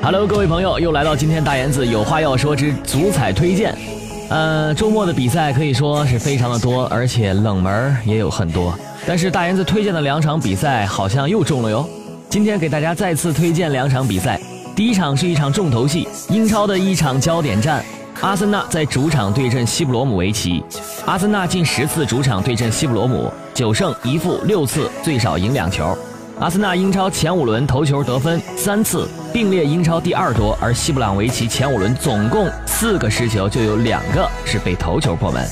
Hello，各位朋友，又来到今天大言子有话要说之足彩推荐。呃，周末的比赛可以说是非常的多，而且冷门也有很多。但是大言子推荐的两场比赛好像又中了哟。今天给大家再次推荐两场比赛，第一场是一场重头戏，英超的一场焦点战，阿森纳在主场对阵西布罗姆维奇。阿森纳近十次主场对阵西布罗姆，九胜一负六次，最少赢两球。阿森纳英超前五轮头球得分三次，并列英超第二多，而西布朗维奇前五轮总共四个失球，就有两个是被头球破门。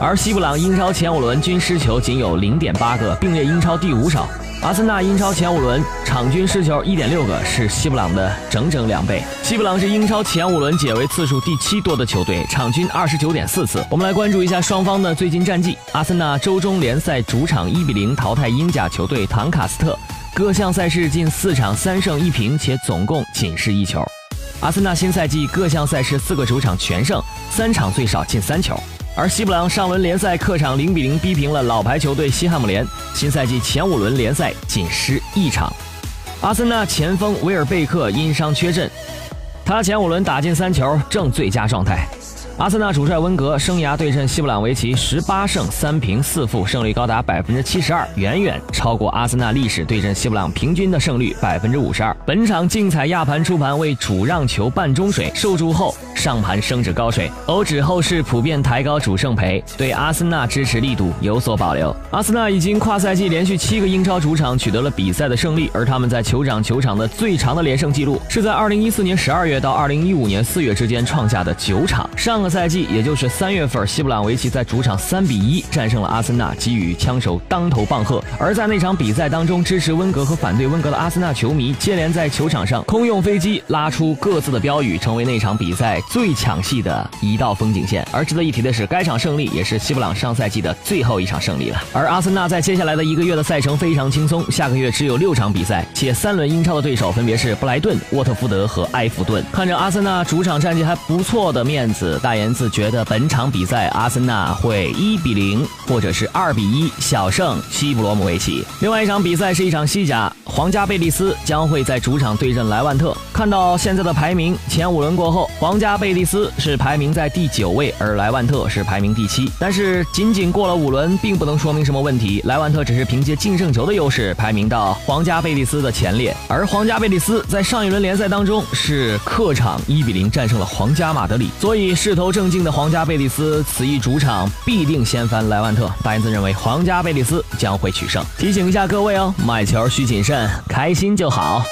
而西布朗英超前五轮均失球仅有零点八个，并列英超第五少。阿森纳英超前五轮场均失球一点六个，是西布朗的整整两倍。西布朗是英超前五轮解围次数第七多的球队，场均二十九点四次。我们来关注一下双方的最近战绩。阿森纳周中联赛主场一比零淘汰英甲球队唐卡斯特。各项赛事近四场三胜一平，且总共仅失一球。阿森纳新赛季各项赛事四个主场全胜，三场最少进三球。而西布朗上轮联赛客场零比零逼平了老牌球队西汉姆联，新赛季前五轮联赛仅失一场。阿森纳前锋维尔贝克因伤缺阵，他前五轮打进三球，正最佳状态。阿森纳主帅温格生涯对阵西布朗维奇十八胜三平四负，胜率高达百分之七十二，远远超过阿森纳历史对阵西布朗平均的胜率百分之五十二。本场竞彩亚盘出盘为主让球半中水，受注后上盘升至高水，欧指后市普遍抬高主胜赔，对阿森纳支持力度有所保留。阿森纳已经跨赛季连续七个英超主场取得了比赛的胜利，而他们在酋长球场的最长的连胜记录是在二零一四年十二月到二零一五年四月之间创下的九场。上个赛季，也就是三月份，西布朗维奇在主场三比一战胜了阿森纳，给予枪手当头棒喝。而在那场比赛当中，支持温格和反对温格的阿森纳球迷接连在球场上空用飞机拉出各自的标语，成为那场比赛最抢戏的一道风景线。而值得一提的是，该场胜利也是西布朗上赛季的最后一场胜利了。而阿森纳在接下来的一个月的赛程非常轻松，下个月只有六场比赛，且三轮英超的对手分别是布莱顿、沃特福德和埃弗顿。看着阿森纳主场战绩还不错的面子，大言子。觉得本场比赛阿森纳会一比零或者是二比一小胜西布罗姆维奇。另外一场比赛是一场西甲，皇家贝蒂斯将会在主场对阵莱万特。看到现在的排名，前五轮过后，皇家贝蒂斯是排名在第九位，而莱万特是排名第七。但是仅仅过了五轮，并不能说明什么问题。莱万特只是凭借净胜球的优势排名到皇家贝蒂斯的前列，而皇家贝蒂斯在上一轮联赛当中是客场一比零战胜了皇家马德里，所以势头正劲。的皇家贝蒂斯此役主场必定掀翻莱万特，大言子认为皇家贝利斯将会取胜。提醒一下各位哦，买球需谨慎，开心就好。